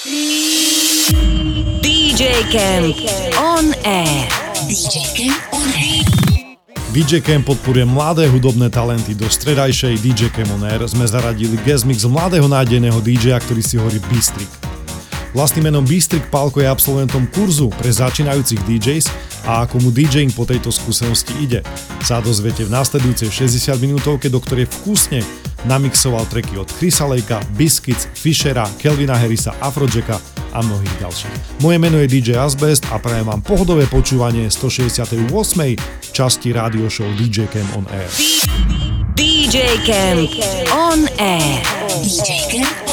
DJ Camp on air. DJ Camp on air. DJ Camp podporuje mladé hudobné talenty. Do stredajšej DJ Camp on air sme zaradili guest mix mladého nádejného DJ, ktorý si hovorí Bistrik. Vlastným menom Bistrik Palko je absolventom kurzu pre začínajúcich DJs a ako mu DJing po tejto skúsenosti ide, sa dozviete v následujúcej 60 minútovke, do ktorej vkusne namixoval treky od Chrisa Lakea, Biscuits, Fishera, Kelvina Harrisa, Afrojacka a mnohých ďalších. Moje meno je DJ Asbest a prajem vám pohodové počúvanie 168. časti rádio show DJ Cam on Air. DJ Camp on air. DJ Camp on air.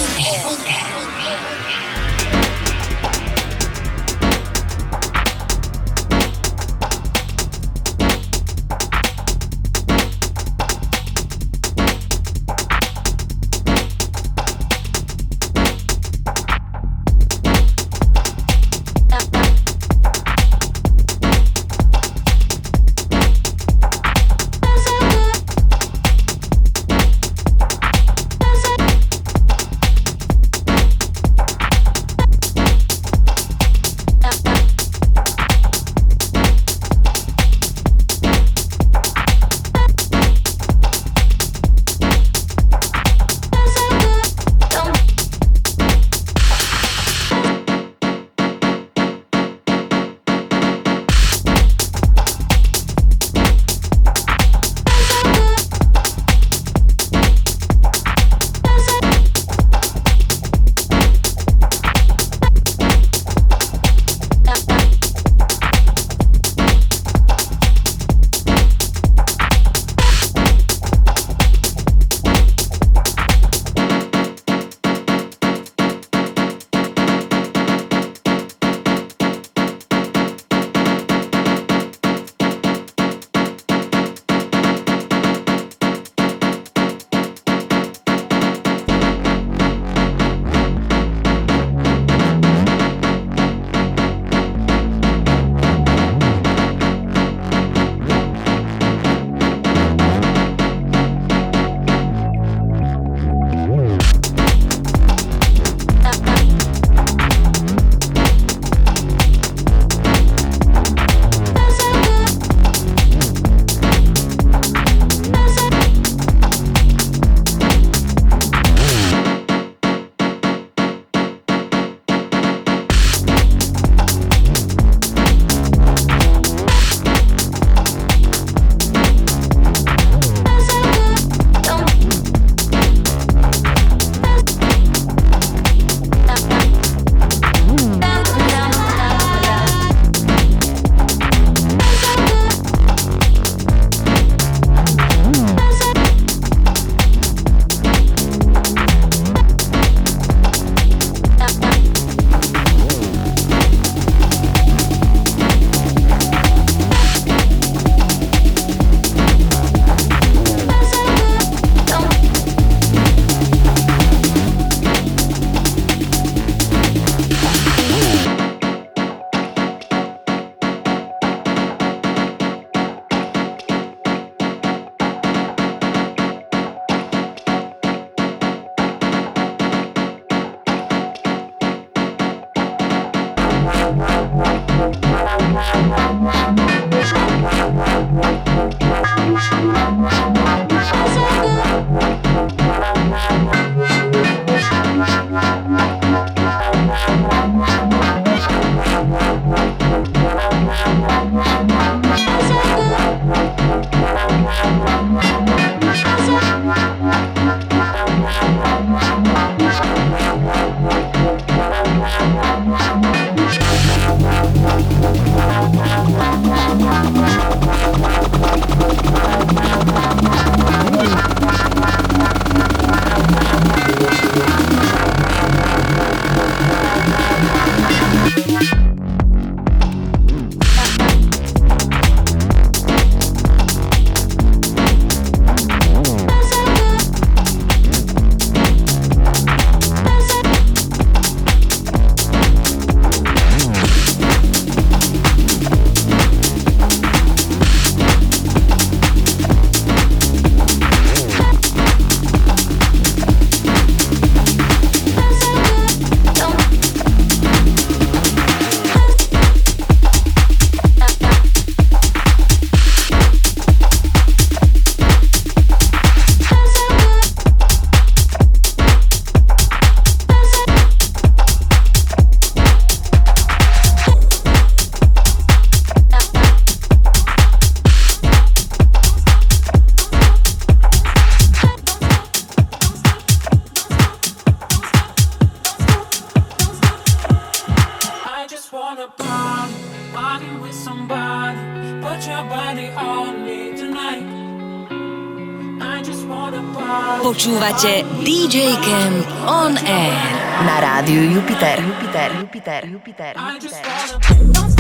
Počúvate DJ Camp on Air na rádiu Jupiter. Jupiter, Jupiter, Jupiter, Jupiter. Jupiter.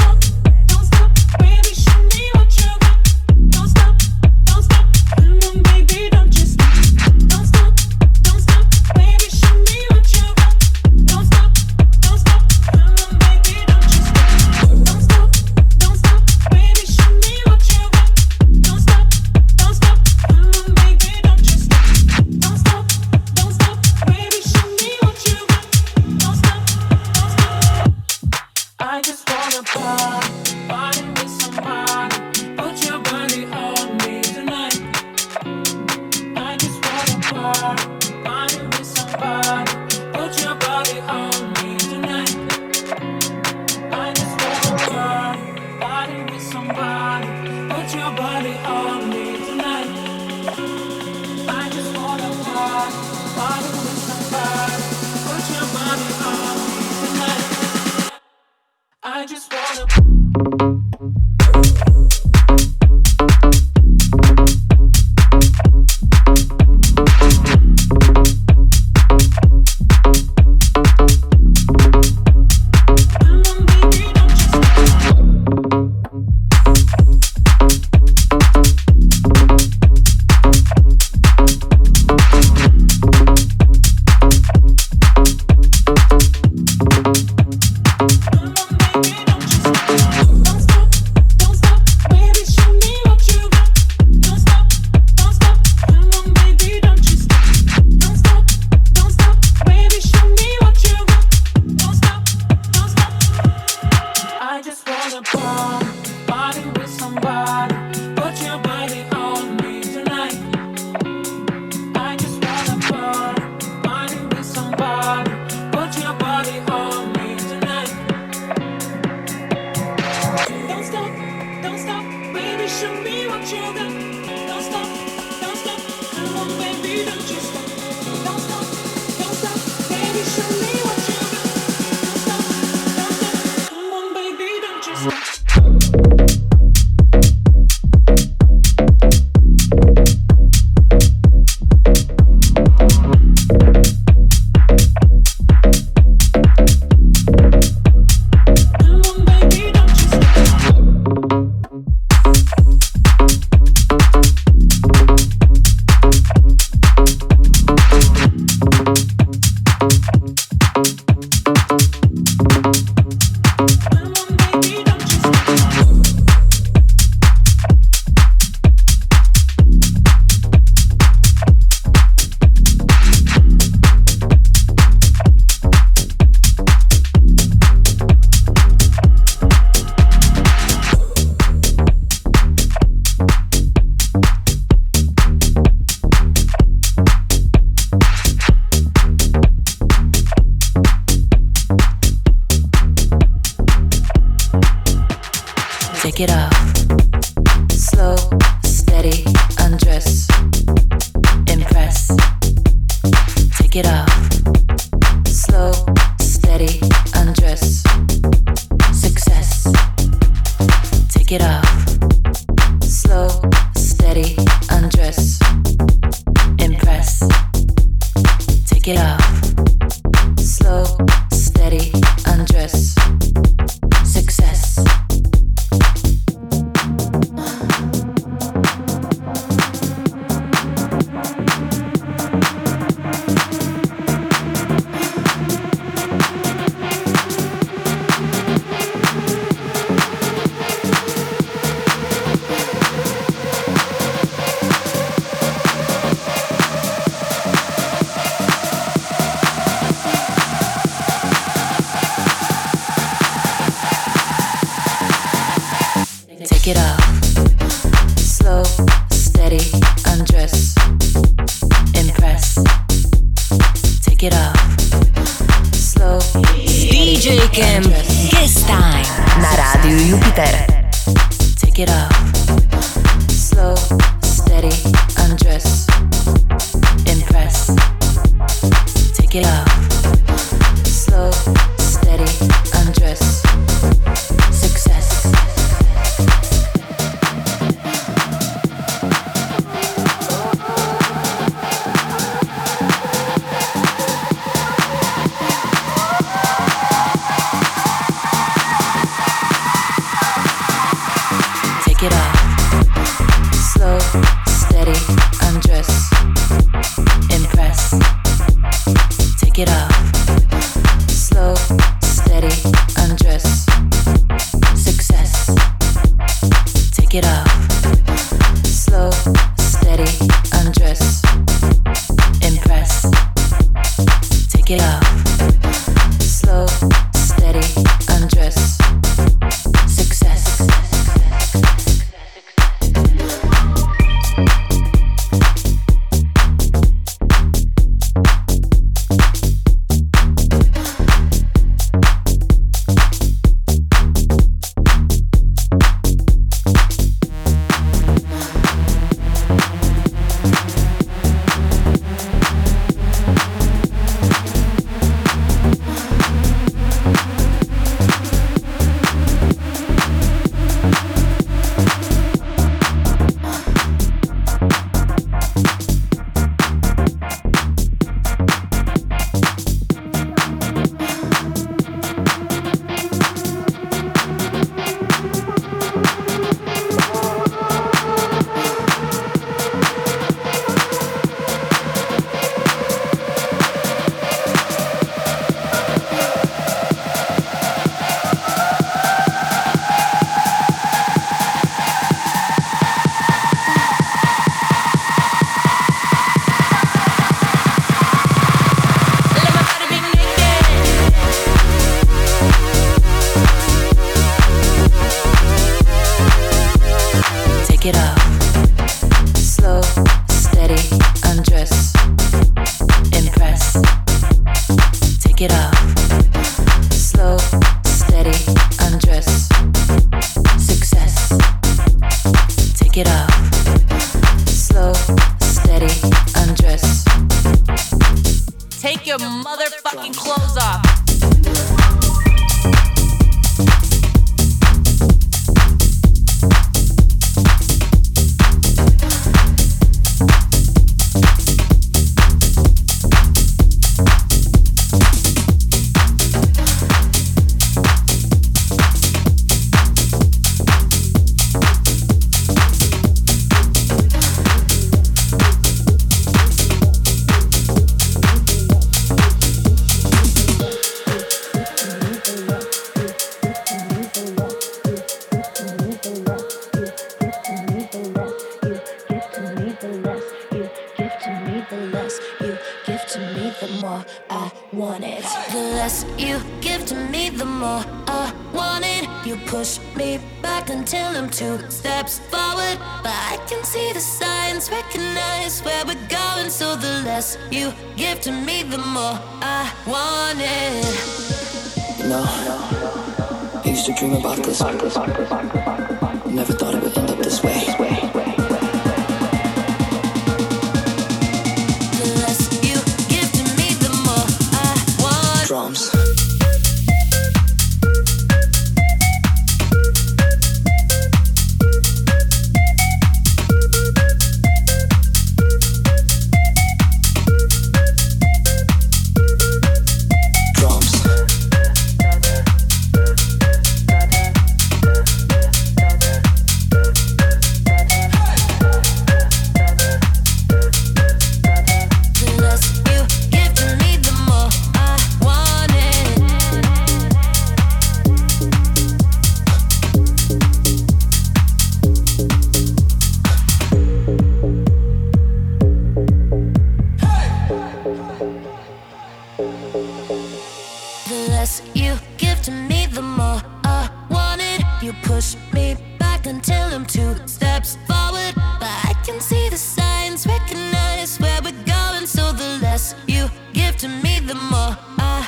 dream about this. You push me back until I'm two steps forward, but I can see the signs, recognize where we're going. So the less you give to me, the more I.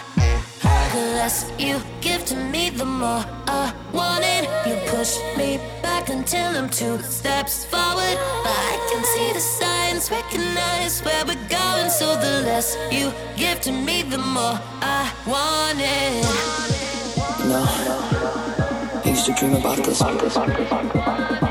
The less you give to me, the more I want it. You push me back until I'm two steps forward, but I can see the signs, recognize where we're going. So the less you give to me, the more I want it. no. no used to dream about this.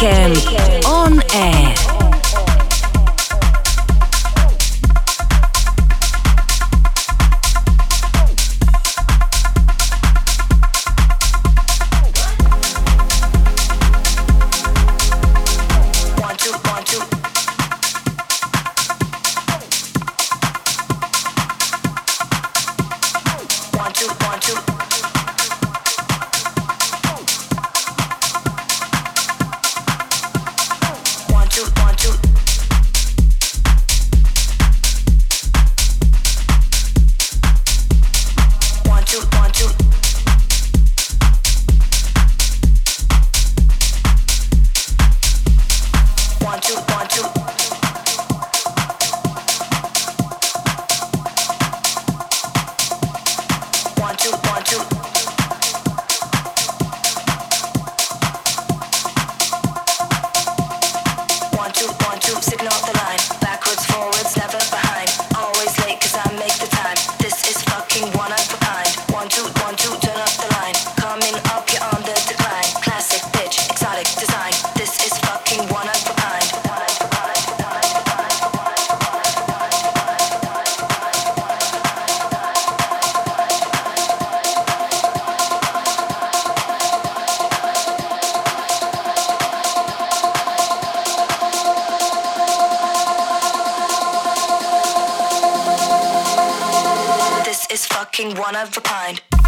Camp. One of a kind.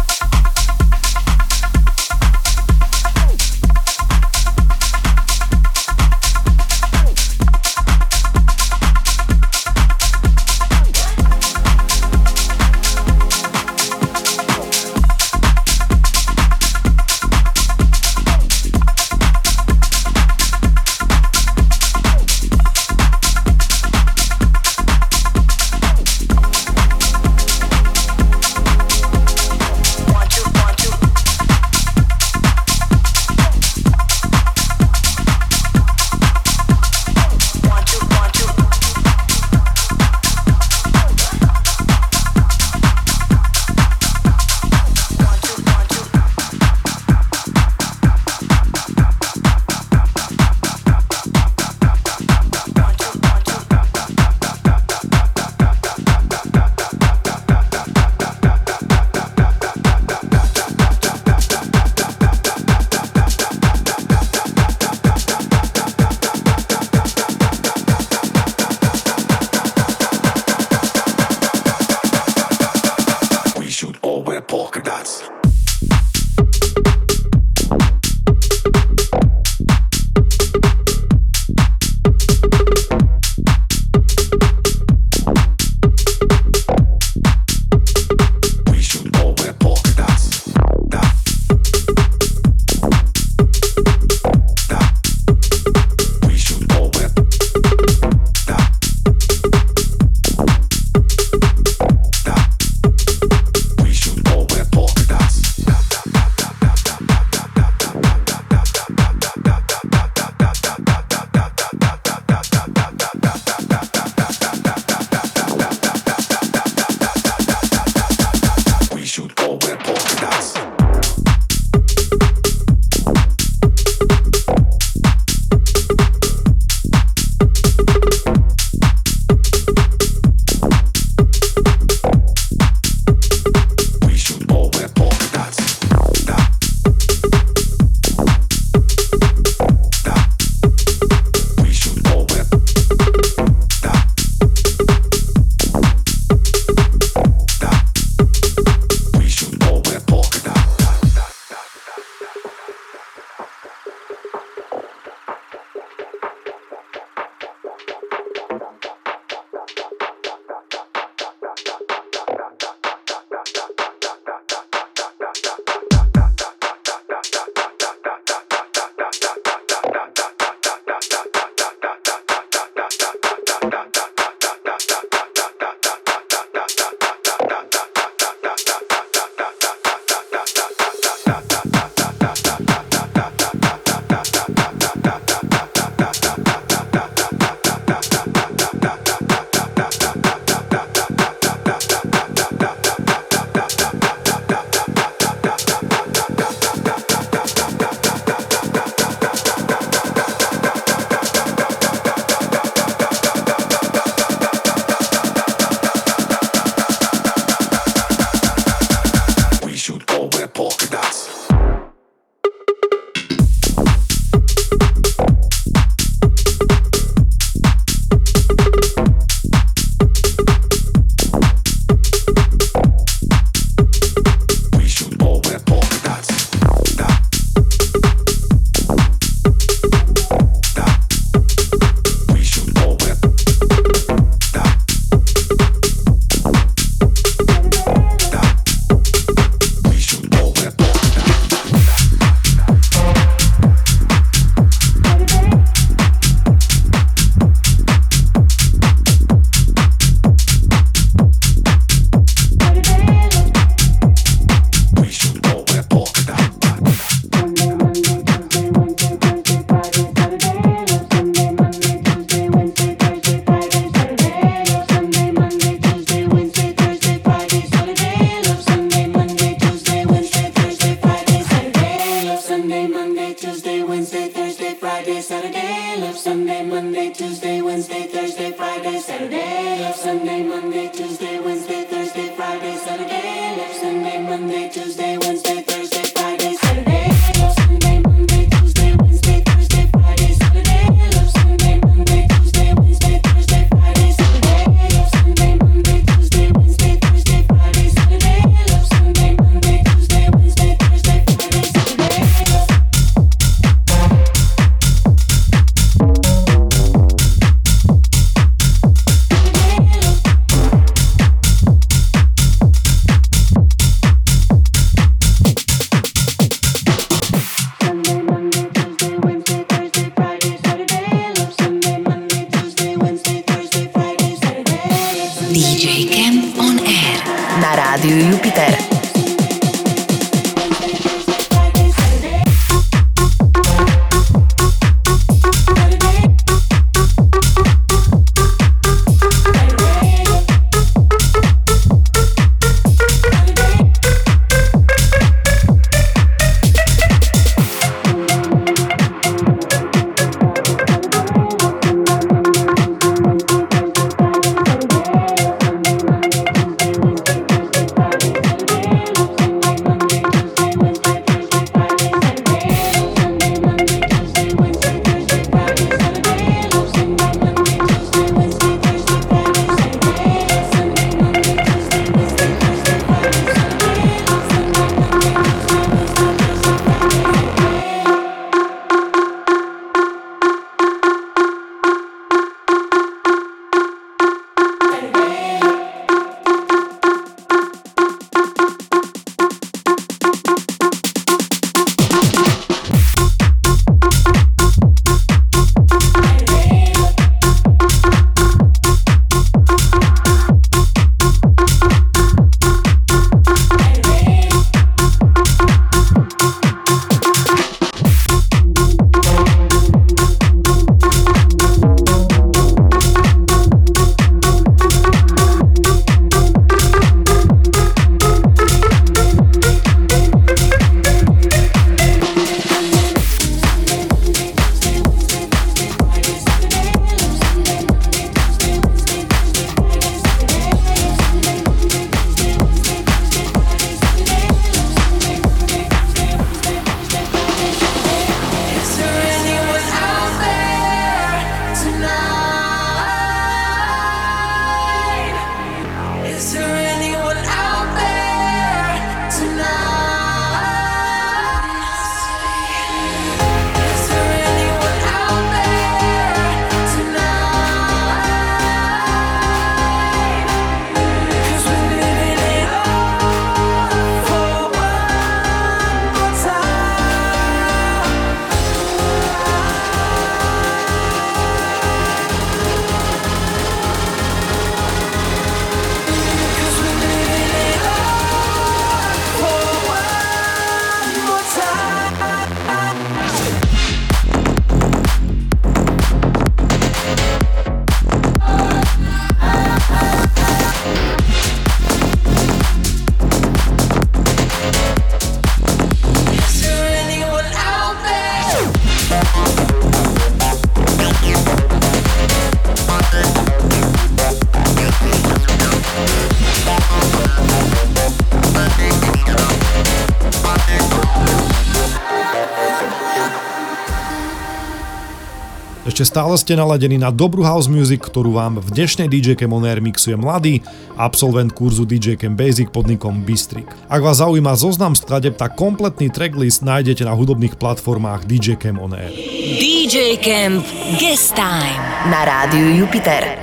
Ešte stále ste naladení na dobrú house music, ktorú vám v dnešnej DJ Cam On Air mixuje mladý absolvent kurzu DJ Cam Basic pod nikom Bistrik. Ak vás zaujíma zoznam skladeb, tak kompletný tracklist nájdete na hudobných platformách DJ Cam On Air. DJ Camp Guest Time na rádiu Jupiter.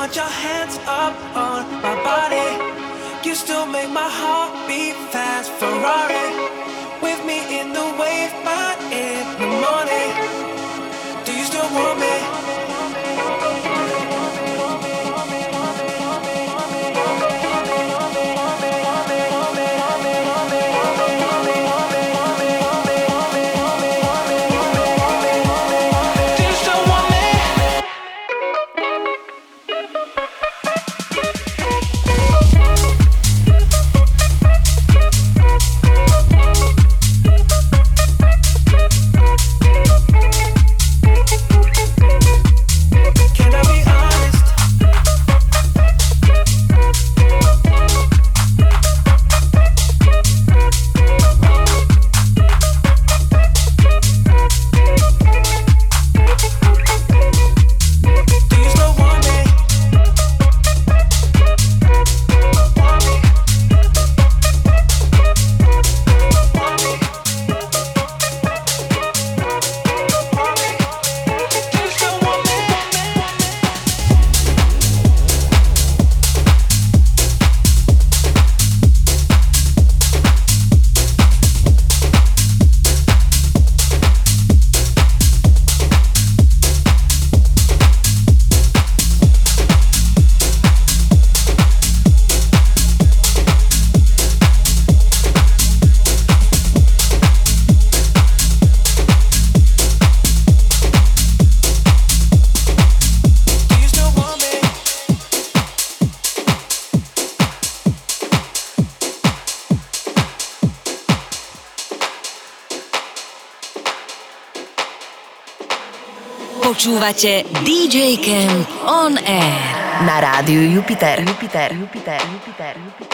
want your hands up on my body. You still make my heart beat fast. Ferrari with me in the wave, but in the morning. Do you still want me? Počúvate DJ Camp On Air na rádiu Jupiter. Jupiter, Jupiter, Jupiter, Jupiter.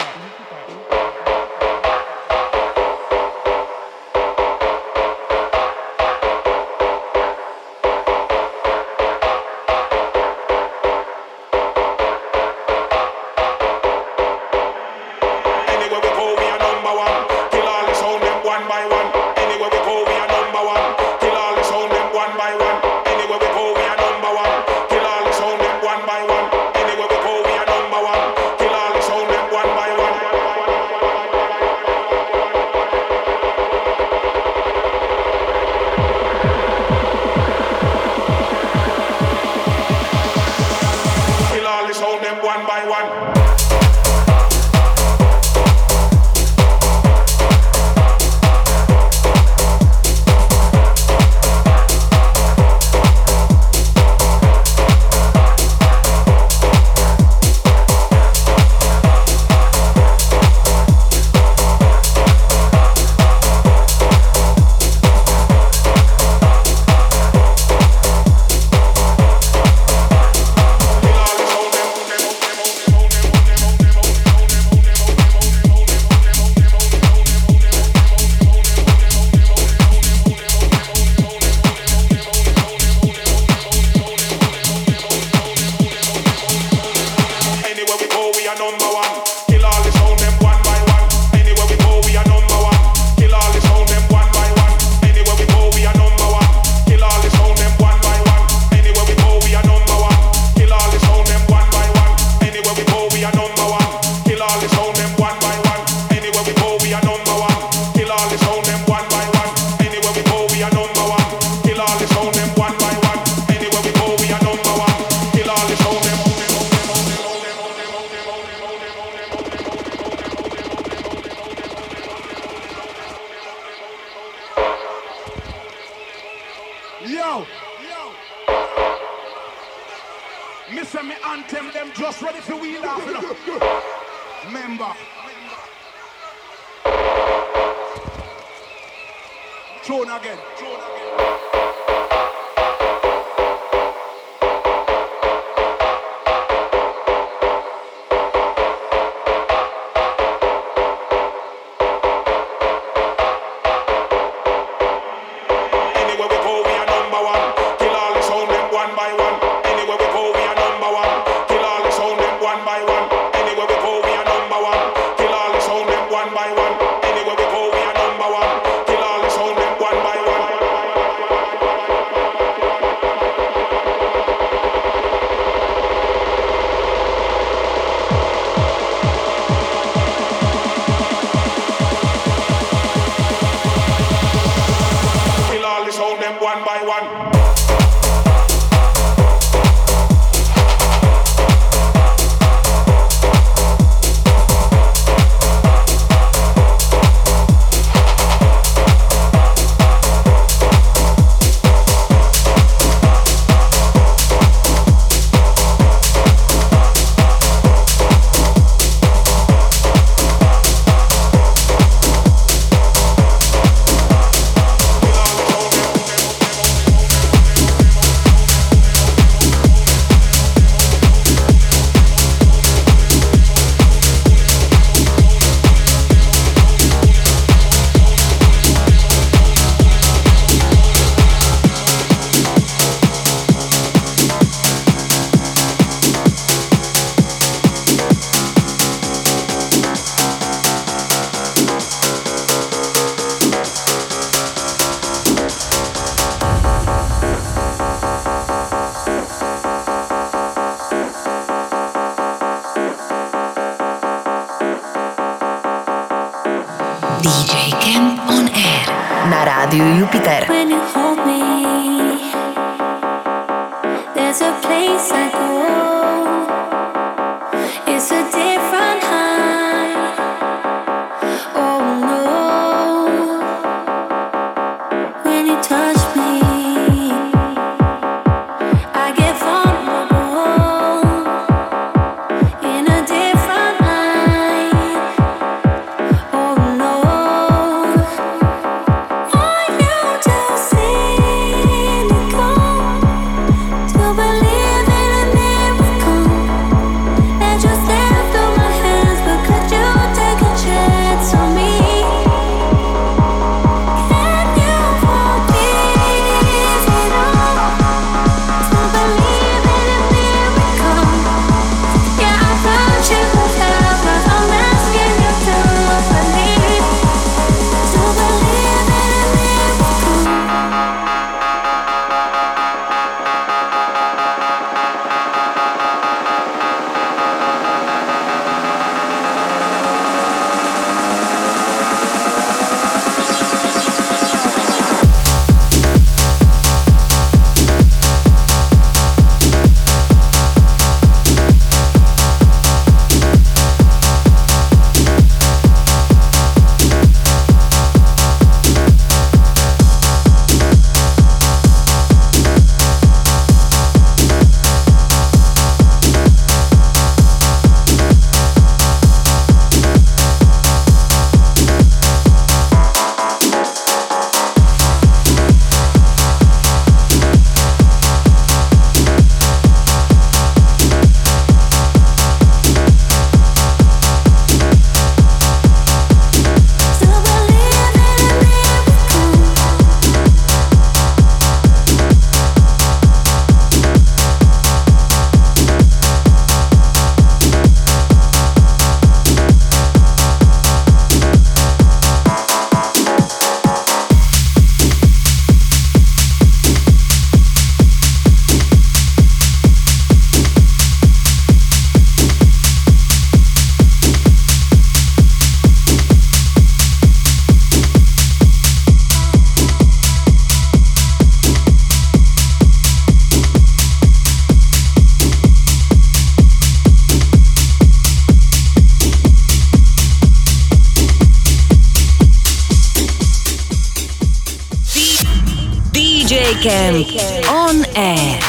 Camp on air.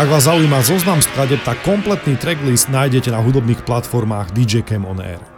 Ak vás zaujíma zoznam skladeb, tak kompletný tracklist nájdete na hudobných platformách DJ Cam On Air.